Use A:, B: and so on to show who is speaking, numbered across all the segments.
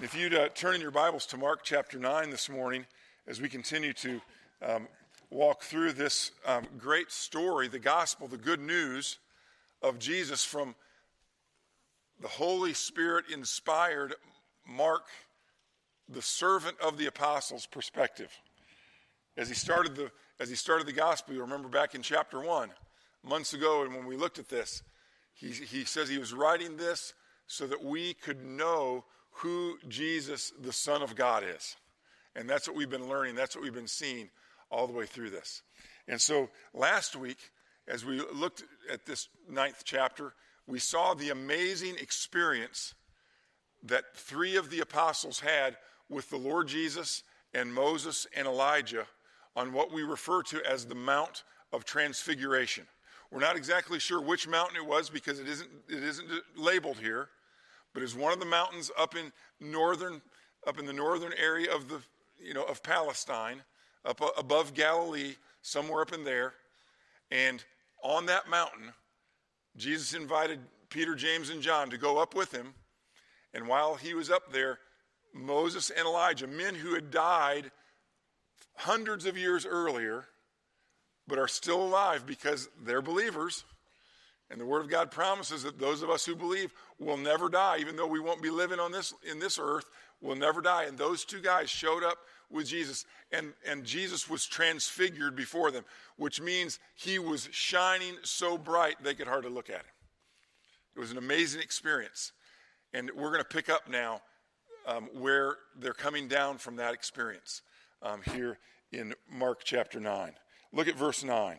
A: If you'd uh, turn in your Bibles to Mark chapter 9 this morning, as we continue to um, walk through this um, great story, the gospel, the good news of Jesus from the Holy Spirit inspired Mark, the servant of the apostles, perspective. As he started the, as he started the gospel, you remember back in chapter 1, months ago, and when we looked at this, he, he says he was writing this so that we could know who Jesus, the Son of God, is. And that's what we've been learning. That's what we've been seeing all the way through this. And so last week, as we looked at this ninth chapter, we saw the amazing experience that three of the apostles had with the Lord Jesus and Moses and Elijah on what we refer to as the Mount of Transfiguration. We're not exactly sure which mountain it was because it isn't, it isn't labeled here but is one of the mountains up in northern, up in the northern area of the, you know, of Palestine, up uh, above Galilee, somewhere up in there. And on that mountain, Jesus invited Peter, James, and John to go up with him. And while he was up there, Moses and Elijah, men who had died hundreds of years earlier, but are still alive because they're believers, and the Word of God promises that those of us who believe will never die, even though we won't be living on this in this earth, will never die. And those two guys showed up with Jesus, and, and Jesus was transfigured before them, which means he was shining so bright they could hardly look at him. It was an amazing experience. And we're going to pick up now um, where they're coming down from that experience um, here in Mark chapter 9. Look at verse 9.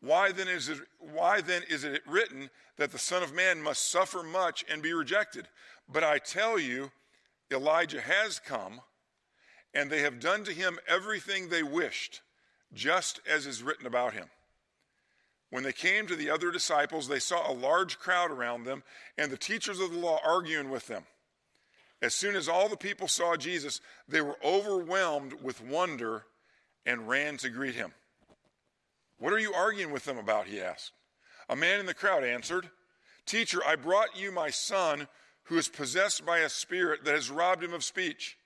A: Why then is it, why then is it written that the Son of Man must suffer much and be rejected? But I tell you, Elijah has come, and they have done to him everything they wished, just as is written about him. When they came to the other disciples, they saw a large crowd around them, and the teachers of the law arguing with them. As soon as all the people saw Jesus, they were overwhelmed with wonder and ran to greet him. What are you arguing with them about? He asked. A man in the crowd answered, Teacher, I brought you my son who is possessed by a spirit that has robbed him of speech.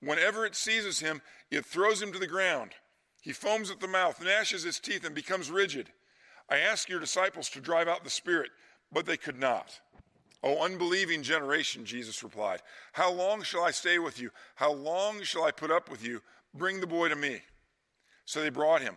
A: Whenever it seizes him, it throws him to the ground. He foams at the mouth, gnashes his teeth, and becomes rigid. I asked your disciples to drive out the spirit, but they could not. O unbelieving generation, Jesus replied, How long shall I stay with you? How long shall I put up with you? Bring the boy to me. So they brought him.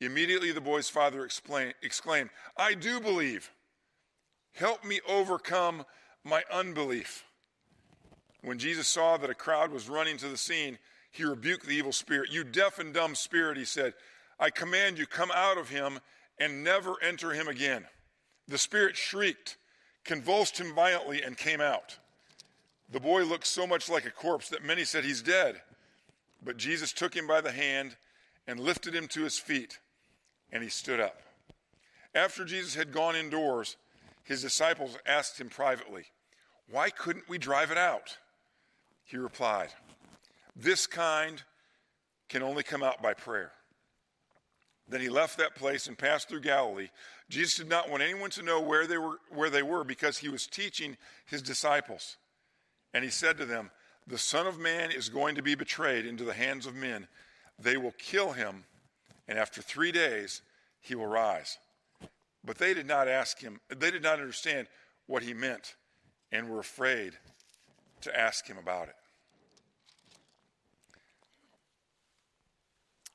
A: Immediately the boy's father explain, exclaimed, I do believe. Help me overcome my unbelief. When Jesus saw that a crowd was running to the scene, he rebuked the evil spirit. You deaf and dumb spirit, he said, I command you, come out of him and never enter him again. The spirit shrieked, convulsed him violently, and came out. The boy looked so much like a corpse that many said he's dead. But Jesus took him by the hand and lifted him to his feet and he stood up. After Jesus had gone indoors, his disciples asked him privately, Why couldn't we drive it out? He replied, This kind can only come out by prayer. Then he left that place and passed through Galilee. Jesus did not want anyone to know where they were, where they were because he was teaching his disciples. And he said to them, The Son of Man is going to be betrayed into the hands of men. They will kill him and after three days he will rise. But they did not ask him, they did not understand what he meant and were afraid to ask him about it.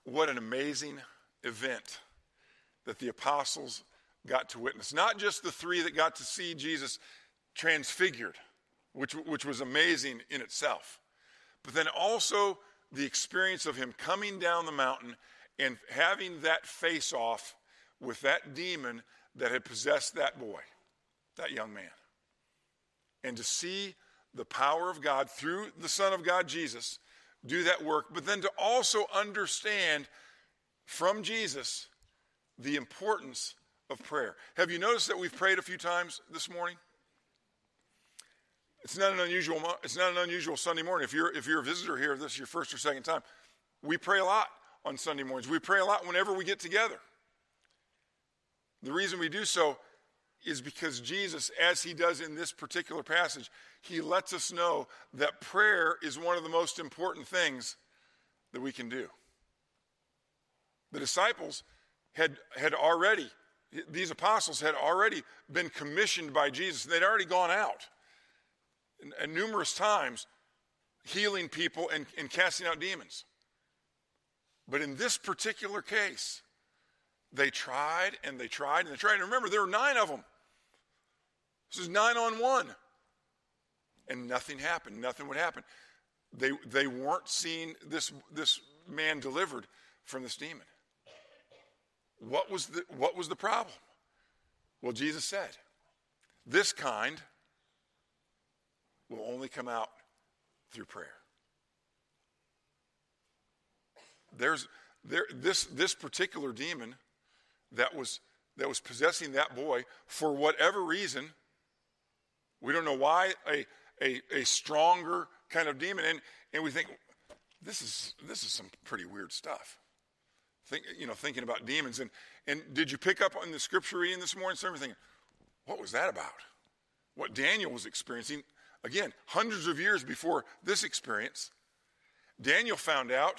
A: what an amazing event that the apostles got to witness. Not just the three that got to see Jesus transfigured, which, which was amazing in itself, but then also the experience of him coming down the mountain and having that face off with that demon that had possessed that boy, that young man. And to see the power of God through the Son of God, Jesus, do that work, but then to also understand from Jesus the importance of prayer. Have you noticed that we've prayed a few times this morning? It's not an unusual. It's not an unusual Sunday morning. If you're if you're a visitor here, this is your first or second time. We pray a lot on Sunday mornings. We pray a lot whenever we get together. The reason we do so is because Jesus, as he does in this particular passage, he lets us know that prayer is one of the most important things that we can do. The disciples had, had already, these apostles had already been commissioned by Jesus. They'd already gone out and, and numerous times healing people and, and casting out demons. But in this particular case, they tried and they tried and they tried. And remember, there were nine of them. This is nine on one. And nothing happened. Nothing would happen. They, they weren't seeing this, this man delivered from this demon. What was, the, what was the problem? Well, Jesus said, This kind will only come out through prayer. There's there, this, this particular demon that was, that was possessing that boy, for whatever reason, we don't know why, a, a, a stronger kind of demon. And, and we think, this is, this is some pretty weird stuff. Think, you know, thinking about demons. And, and did you pick up on the scripture reading this morning? So thinking, what was that about? What Daniel was experiencing, again, hundreds of years before this experience. Daniel found out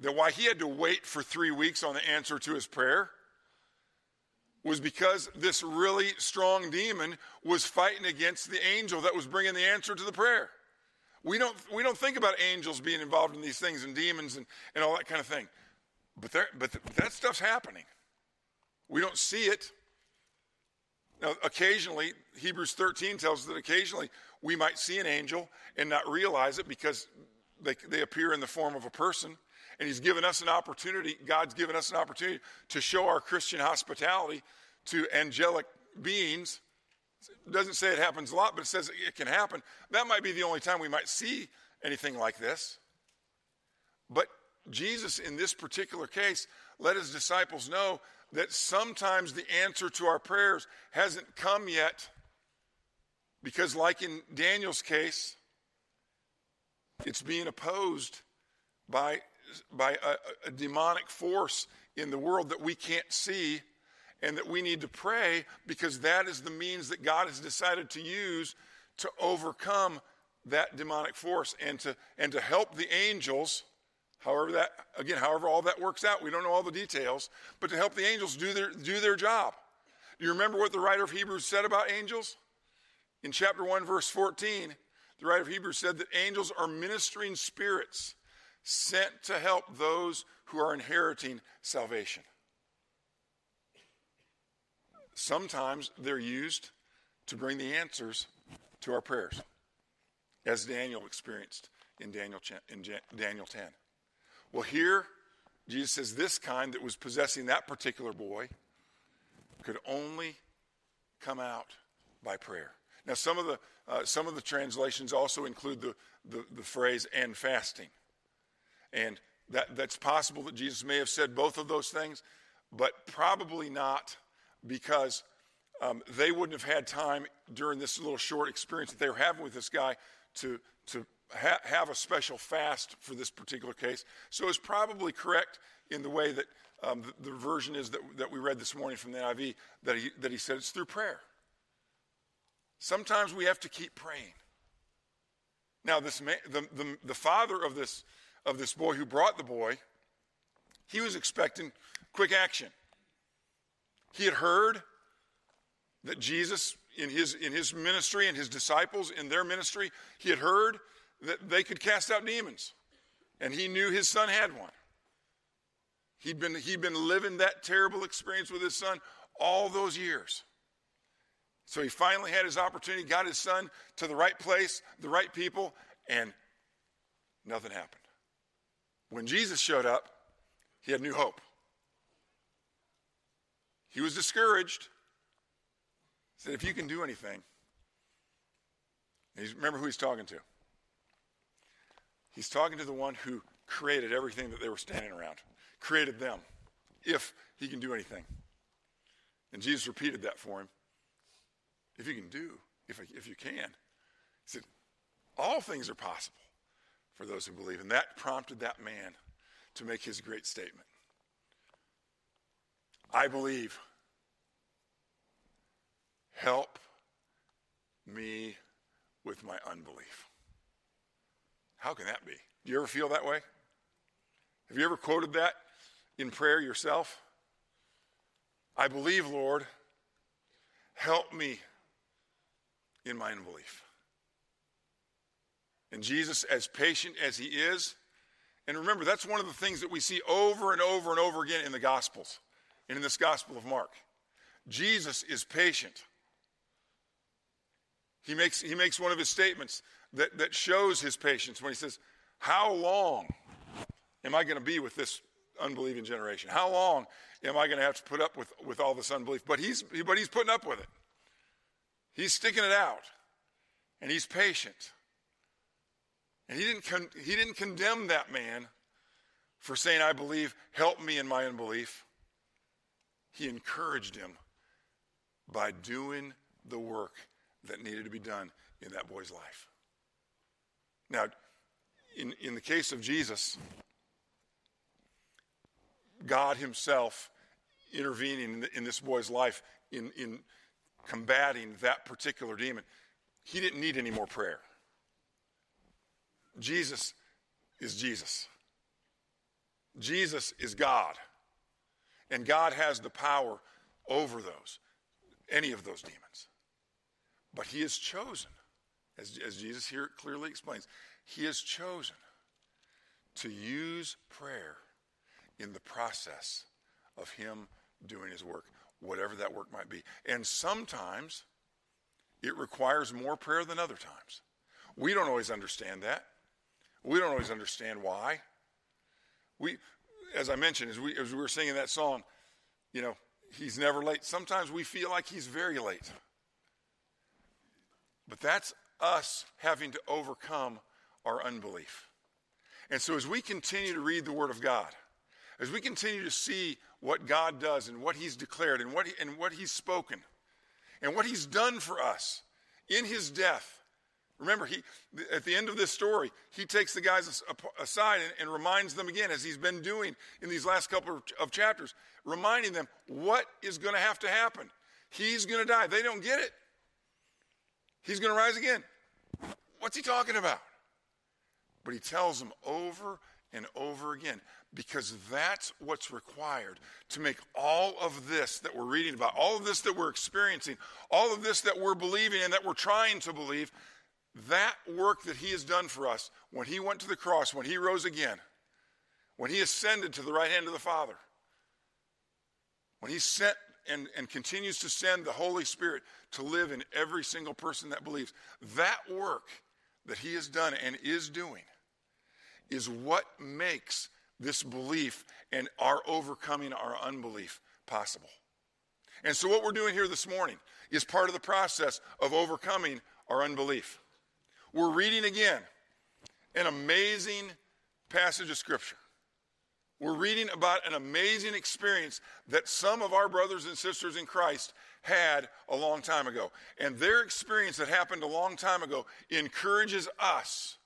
A: that why he had to wait for three weeks on the answer to his prayer was because this really strong demon was fighting against the angel that was bringing the answer to the prayer. We don't, we don't think about angels being involved in these things and demons and, and all that kind of thing. But, there, but that stuff's happening. We don't see it. Now, occasionally, Hebrews 13 tells us that occasionally we might see an angel and not realize it because they, they appear in the form of a person. And He's given us an opportunity, God's given us an opportunity to show our Christian hospitality to angelic beings. It doesn't say it happens a lot, but it says it can happen. That might be the only time we might see anything like this. But Jesus, in this particular case, let his disciples know that sometimes the answer to our prayers hasn't come yet because, like in Daniel's case, it's being opposed by, by a, a demonic force in the world that we can't see and that we need to pray because that is the means that God has decided to use to overcome that demonic force and to, and to help the angels However, that, again, however all that works out, we don't know all the details, but to help the angels do their, do their job. Do you remember what the writer of Hebrews said about angels? In chapter 1, verse 14, the writer of Hebrews said that angels are ministering spirits sent to help those who are inheriting salvation. Sometimes they're used to bring the answers to our prayers, as Daniel experienced in Daniel, in Daniel 10. Well, here, Jesus says this kind that was possessing that particular boy could only come out by prayer. Now, some of the, uh, some of the translations also include the, the, the phrase and fasting. And that, that's possible that Jesus may have said both of those things, but probably not because um, they wouldn't have had time during this little short experience that they were having with this guy to, to ha- have a special fast for this particular case. So it's probably correct in the way that um, the, the, version is that, that we read this morning from the NIV that he, that he said it's through prayer. Sometimes we have to keep praying. Now, this man, the, the, the father of this, of this boy who brought the boy, he was expecting quick action. He had heard that Jesus, in his, in his ministry and his disciples in their ministry, he had heard that they could cast out demons. And he knew his son had one. He'd been, he'd been living that terrible experience with his son all those years. So he finally had his opportunity, got his son to the right place, the right people, and nothing happened. When Jesus showed up, he had new hope. He was discouraged. He said, If you can do anything, remember who he's talking to. He's talking to the one who created everything that they were standing around, created them, if he can do anything. And Jesus repeated that for him. If you can do, if, if you can. He said, all things are possible for those who believe. And that prompted that man to make his great statement. I believe. Help me with my unbelief. How can that be? Do you ever feel that way? Have you ever quoted that in prayer yourself? I believe, Lord, help me in my unbelief. And Jesus, as patient as he is, and remember, that's one of the things that we see over and over and over again in the Gospels and in this Gospel of Mark. Jesus is patient. He makes, he makes one of his statements that, that shows his patience when he says, How long am I going to be with this unbelieving generation? How long am I going to have to put up with, with all this unbelief? But he's, but he's putting up with it. He's sticking it out, and he's patient. And he didn't, con- he didn't condemn that man for saying, I believe, help me in my unbelief. He encouraged him by doing the work that needed to be done in that boy's life. Now, in, in the case of Jesus, God Himself intervening in, the, in this boy's life in, in combating that particular demon, he didn't need any more prayer. Jesus is Jesus. Jesus is God. And God has the power over those, any of those demons. But He is chosen, as, as Jesus here clearly explains, He is chosen to use prayer in the process of Him doing His work, whatever that work might be. And sometimes it requires more prayer than other times. We don't always understand that. We don't always understand why. We, as I mentioned, as we, as we were singing that song, you know, he's never late. Sometimes we feel like he's very late. But that's us having to overcome our unbelief. And so as we continue to read the Word of God, as we continue to see what God does and what He's declared and what, he, and what He's spoken and what He's done for us in His death, Remember, he, at the end of this story, he takes the guys aside and, and, reminds them again, as he's been doing in these last couple of, of chapters, reminding them what is going to have to happen. He's going to die. They don't get it. He's going to rise again. What's he talking about? But he tells them over and over again because that's what's required to make all of this that we're reading about, all of this that we're experiencing, all of this that we're believing and that we're trying to believe that work that he has done for us when he went to the cross, when he rose again, when he ascended to the right hand of the Father, when he sent and, and continues to send the Holy Spirit to live in every single person that believes, that work that he has done and is doing is what makes this belief and our overcoming our unbelief possible. And so, what we're doing here this morning is part of the process of overcoming our unbelief. We're reading again an amazing passage of Scripture. We're reading about an amazing experience that some of our brothers and sisters in Christ had a long time ago. And their experience that happened a long time ago encourages us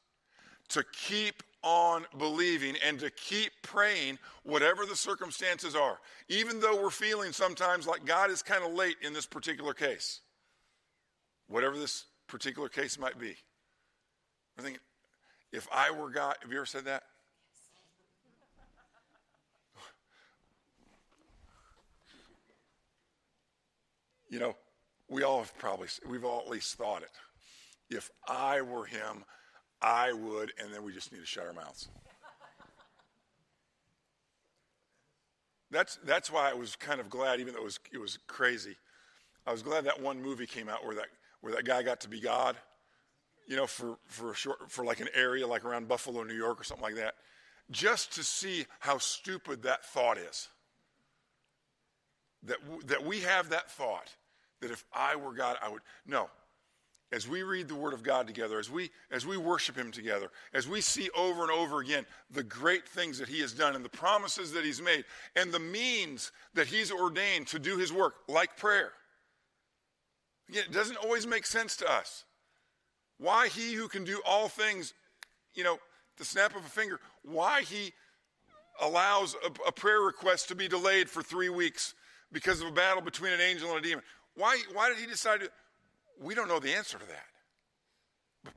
A: to keep on believing and to keep praying, whatever the circumstances are, even though we're feeling sometimes like God is kind of late in this particular case, whatever this particular case might be. I'm thinking, if I were God, have you ever said that? You know, we all have probably, we've all at least thought it. If I were him, I would, and then we just need to shut our mouths. That's, that's why I was kind of glad, even though it was, it was crazy. I was glad that one movie came out where that, where that guy got to be God, you know, for, for, a short, for like an area like around Buffalo, New York, or something like that, just to see how stupid that thought is. That, w- that we have that thought that if I were God, I would. No, as we read the Word of God together, as we, as we worship Him together, as we see over and over again the great things that He has done and the promises that He's made and the means that He's ordained to do His work, like prayer. Again, it doesn't always make sense to us. Why He who can do all things, you know, the snap of a finger, why He allows a, a prayer request to be delayed for three weeks because of a battle between an angel and a demon. Why, why did He decide to? We don't know the answer to that. But,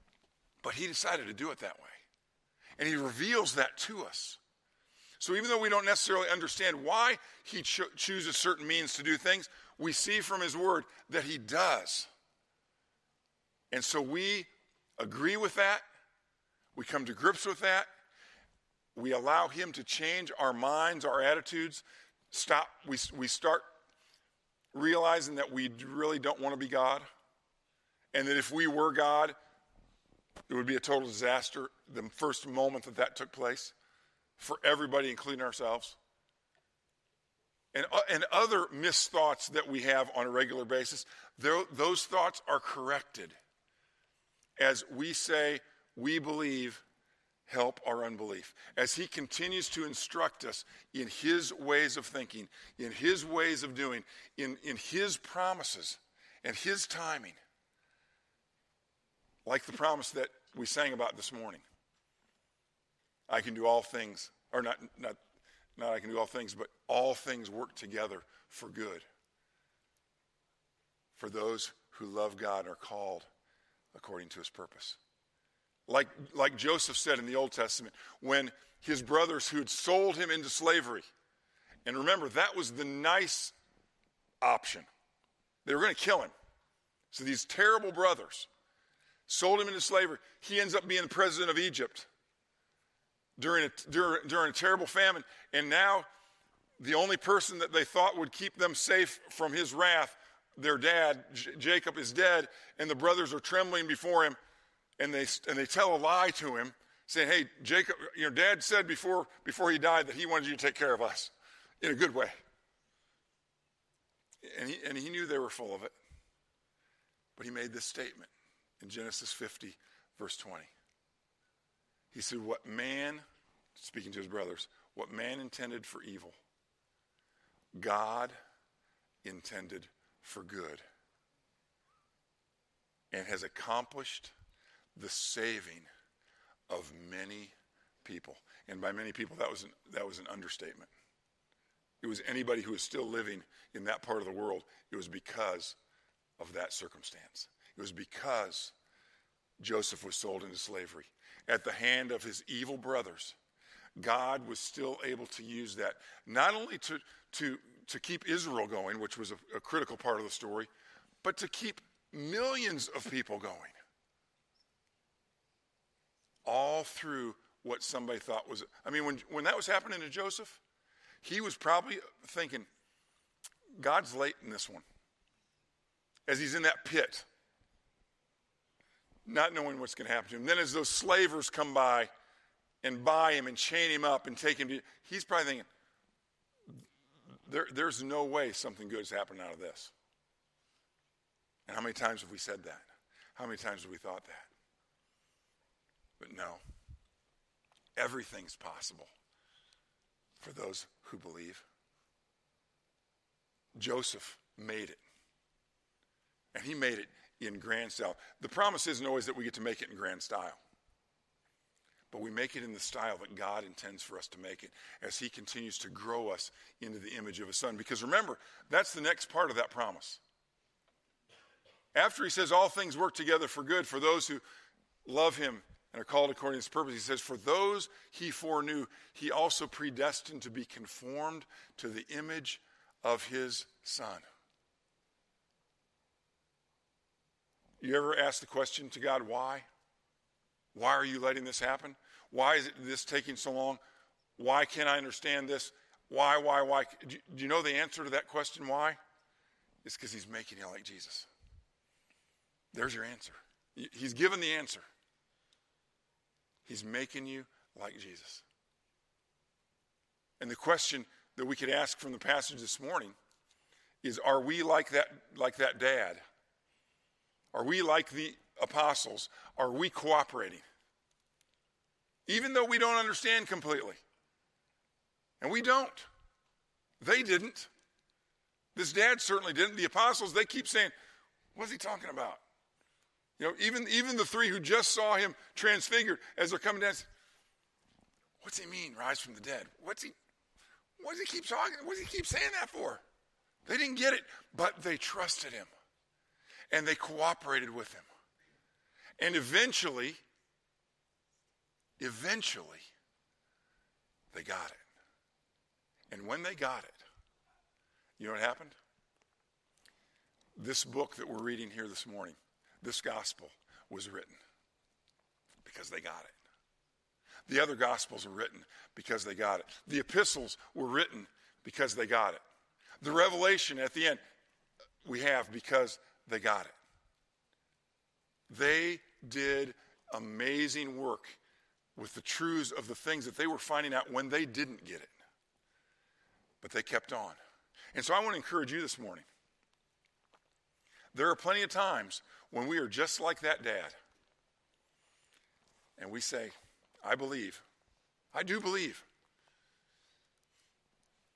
A: but he decided to do it that way. And he reveals that to us. So even though we don't necessarily understand why he cho- chooses certain means to do things, we see from his word that he does. And so we agree with that. We come to grips with that. We allow him to change our minds, our attitudes. Stop. We, we start realizing that we really don't want to be God and that if we were God, it would be a total disaster the first moment that that took place for everybody, including ourselves. And, uh, and other misthoughts that we have on a regular basis, those thoughts are corrected as we say, we believe, help our unbelief. As He continues to instruct us in His ways of thinking, in His ways of doing, in, in His promises and His timing like the promise that we sang about this morning. I can do all things, or not, not, not I can do all things, but all things work together for good for those who love God are called according to his purpose. Like, like Joseph said in the Old Testament, when his brothers who had sold him into slavery, and remember, that was the nice option. They were going to kill him. So these terrible brothers sold him into slavery. He ends up being the president of Egypt during a, during, during a terrible famine. And now, the only person that they thought would keep them safe from his wrath, their dad, J- Jacob, is dead, and the brothers are trembling before him. And they, and they tell a lie to him, saying, Hey, Jacob, your dad said before, before he died that he wanted you to take care of us in a good way. And he, and he knew they were full of it. But he made this statement in Genesis 50, verse 20. He said, What man, speaking to his brothers, what man intended for evil, God intended for good and has accomplished the saving of many people. And by many people, that was an, that was an understatement. It was anybody who was still living in that part of the world. It was because of that circumstance. It was because Joseph was sold into slavery at the hand of his evil brothers. God was still able to use that not only to, to, to keep Israel going, which was a, a critical part of the story, but to keep millions of people going. All through what somebody thought was, I mean, when, when that was happening to Joseph, he was probably thinking, God's late in this one. As he's in that pit, not knowing what's going to happen to him. Then, as those slavers come by and buy him and chain him up and take him to, he's probably thinking, there, there's no way something good is happening out of this. And how many times have we said that? How many times have we thought that? But no, everything's possible for those who believe. Joseph made it. And he made it in grand style. The promise isn't always that we get to make it in grand style, but we make it in the style that God intends for us to make it as He continues to grow us into the image of His Son. Because remember, that's the next part of that promise. After He says, All things work together for good for those who love Him and are called according to His purpose, He says, For those He foreknew, He also predestined to be conformed to the image of His Son. You ever ask the question to God, why? Why are you letting this happen? Why is this taking so long? Why can't I understand this? Why, why, why? Do you know the answer to that question, why? It's because he's making you like Jesus. There's your answer. He's given the answer. He's making you like Jesus. And the question that we could ask from the passage this morning is are we like that like that dad? Are we like the apostles? Are we cooperating? Even though we don't understand completely. And we don't. They didn't. This dad certainly didn't. The apostles, they keep saying, What's he talking about? You know, even, even the three who just saw him transfigured as they're coming down, what's he mean, rise from the dead? What's he, what does he keep talking? What does he keep saying that for? They didn't get it, but they trusted him and they cooperated with him. And eventually, eventually, they got it. And when they got it, you know what happened? This book that we're reading here this morning this gospel was written because they got it. The other gospels were written because they got it. The epistles were written because they got it. The revelation at the end we have because they got it. They did amazing work with the truths of the things that they were finding out when they didn't get it. But they kept on. And so I want to encourage you this morning. There are plenty of times when we are just like that dad and we say, I believe, I do believe,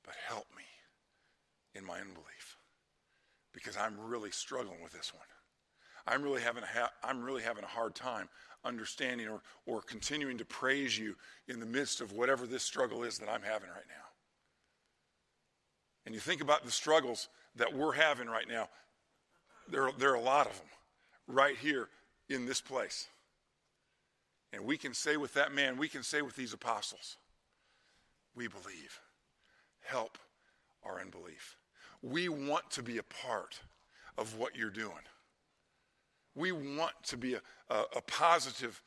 A: but help me in my unbelief because I'm really struggling with this one. I'm really having a ha- I'm really having a hard time understanding or, or continuing to praise you in the midst of whatever this struggle is that I'm having right now. And you think about the struggles that we're having right now, there, there are a lot of them right here in this place. And we can say with that man, we can say with these apostles, we believe. Help our unbelief. We want to be a part of what you're doing. We want to be a, a, a positive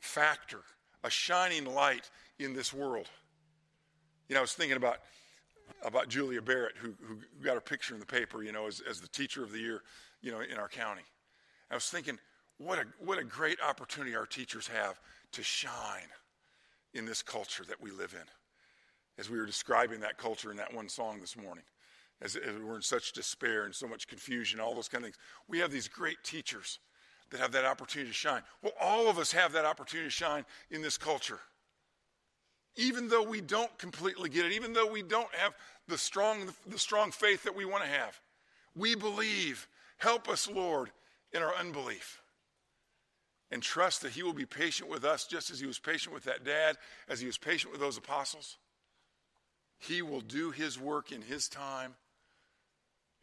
A: factor, a shining light in this world. You know, I was thinking about about Julia Barrett, who, who got her picture in the paper, you know, as, as the teacher of the year, you know, in our county. I was thinking, what a, what a great opportunity our teachers have to shine in this culture that we live in. As we were describing that culture in that one song this morning, as, as we're in such despair and so much confusion, all those kind of things. We have these great teachers that have that opportunity to shine. Well, all of us have that opportunity to shine in this culture. Even though we don't completely get it, even though we don't have the strong, the strong faith that we want to have, we believe. Help us, Lord, in our unbelief. And trust that He will be patient with us just as He was patient with that dad, as He was patient with those apostles. He will do His work in His time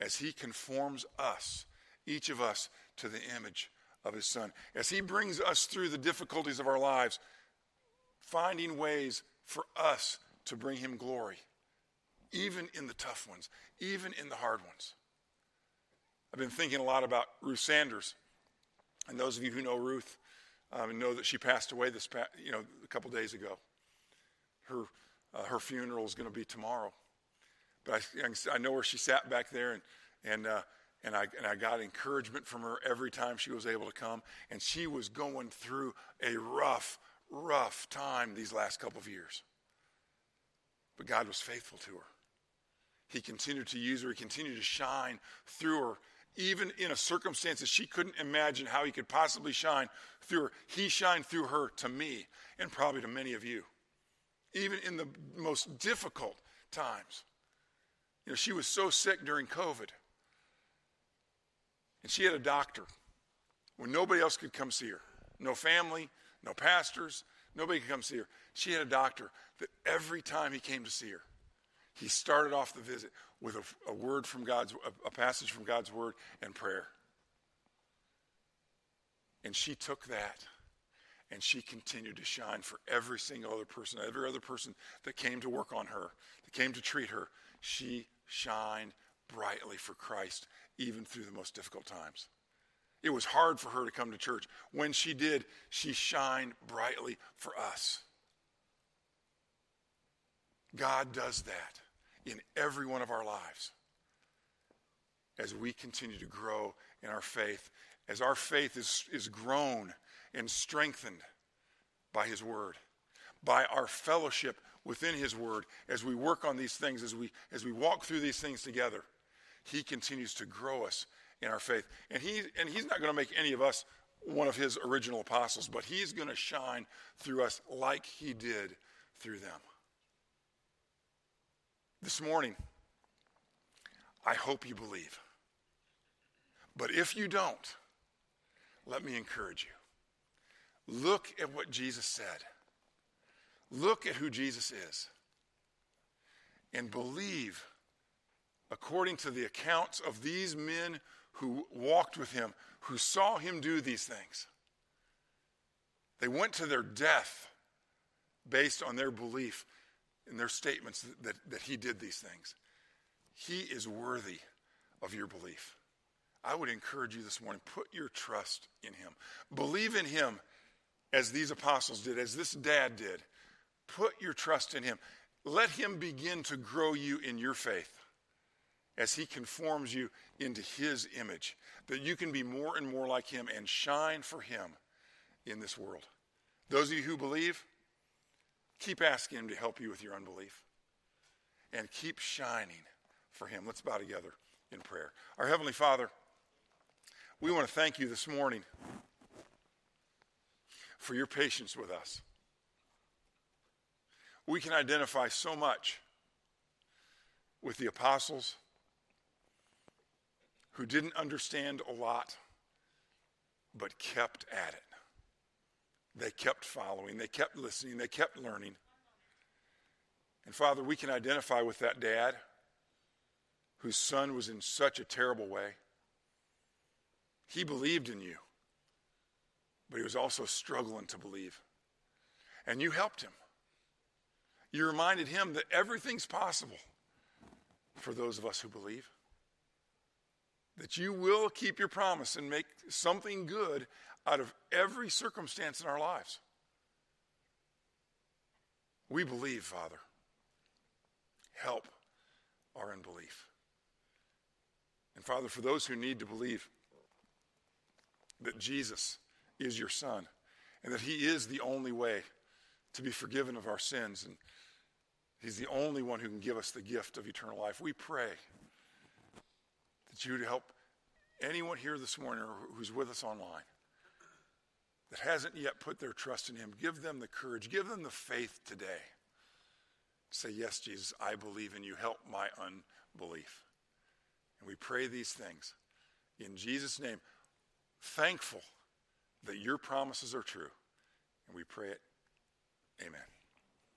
A: as He conforms us, each of us, to the image of His Son. As He brings us through the difficulties of our lives, finding ways for us to bring Him glory, even in the tough ones, even in the hard ones. I've been thinking a lot about Ruth Sanders. And those of you who know Ruth um, know that she passed away this you know, a couple days ago. Her, uh, her funeral is going to be tomorrow. But I, I know where she sat back there, and, and, uh, and, I, and I got encouragement from her every time she was able to come. And she was going through a rough, rough time these last couple of years. But God was faithful to her. He continued to use her, He continued to shine through her even in a circumstance that she couldn't imagine how he could possibly shine through her. He shined through her to me and probably to many of you, even in the most difficult times. You know, she was so sick during COVID, and she had a doctor when nobody else could come see her. No family, no pastors, nobody could come see her. She had a doctor that every time he came to see her, he started off the visit with a, a word from God's, a, a passage from God's word and prayer. And she took that and she continued to shine for every single other person, every other person that came to work on her, that came to treat her. She shined brightly for Christ, even through the most difficult times. It was hard for her to come to church. When she did, she shined brightly for us. God does that in every one of our lives as we continue to grow in our faith, as our faith is, is grown and strengthened by His Word, by our fellowship within His Word, as we work on these things, as we, as we walk through these things together, He continues to grow us in our faith. And, he, and He's not going to make any of us one of His original apostles, but He's going to shine through us like He did through them. This morning, I hope you believe. But if you don't, let me encourage you. Look at what Jesus said. Look at who Jesus is. And believe, according to the accounts of these men who walked with him, who saw him do these things. They went to their death based on their belief in their statements that, that, that he did these things. He is worthy of your belief. I would encourage you this morning put your trust in him. Believe in him as these apostles did, as this dad did. Put your trust in him. Let him begin to grow you in your faith as he conforms you into his image, that you can be more and more like him and shine for him in this world. Those of you who believe, keep asking him to help you with your unbelief and keep shining for him. Let's bow together in prayer. Our Heavenly Father, we want to thank you this morning for your patience with us. We can identify so much with the apostles who didn't understand a lot, but kept at it. They kept following, they kept listening, they kept learning. And Father, we can identify with that dad whose son was in such a terrible way. He believed in you, but he was also struggling to believe. And you helped him. You reminded him that everything's possible for those of us who believe. That you will keep your promise and make something good out of every circumstance in our lives. We believe, Father. Help our unbelief. And Father, for those who need to believe, that Jesus is your Son and that He is the only way to be forgiven of our sins. And He's the only one who can give us the gift of eternal life. We pray that you would help anyone here this morning or who's with us online that hasn't yet put their trust in Him. Give them the courage, give them the faith today. Say, Yes, Jesus, I believe in you. Help my unbelief. And we pray these things in Jesus' name thankful that your promises are true. And we pray it. Amen.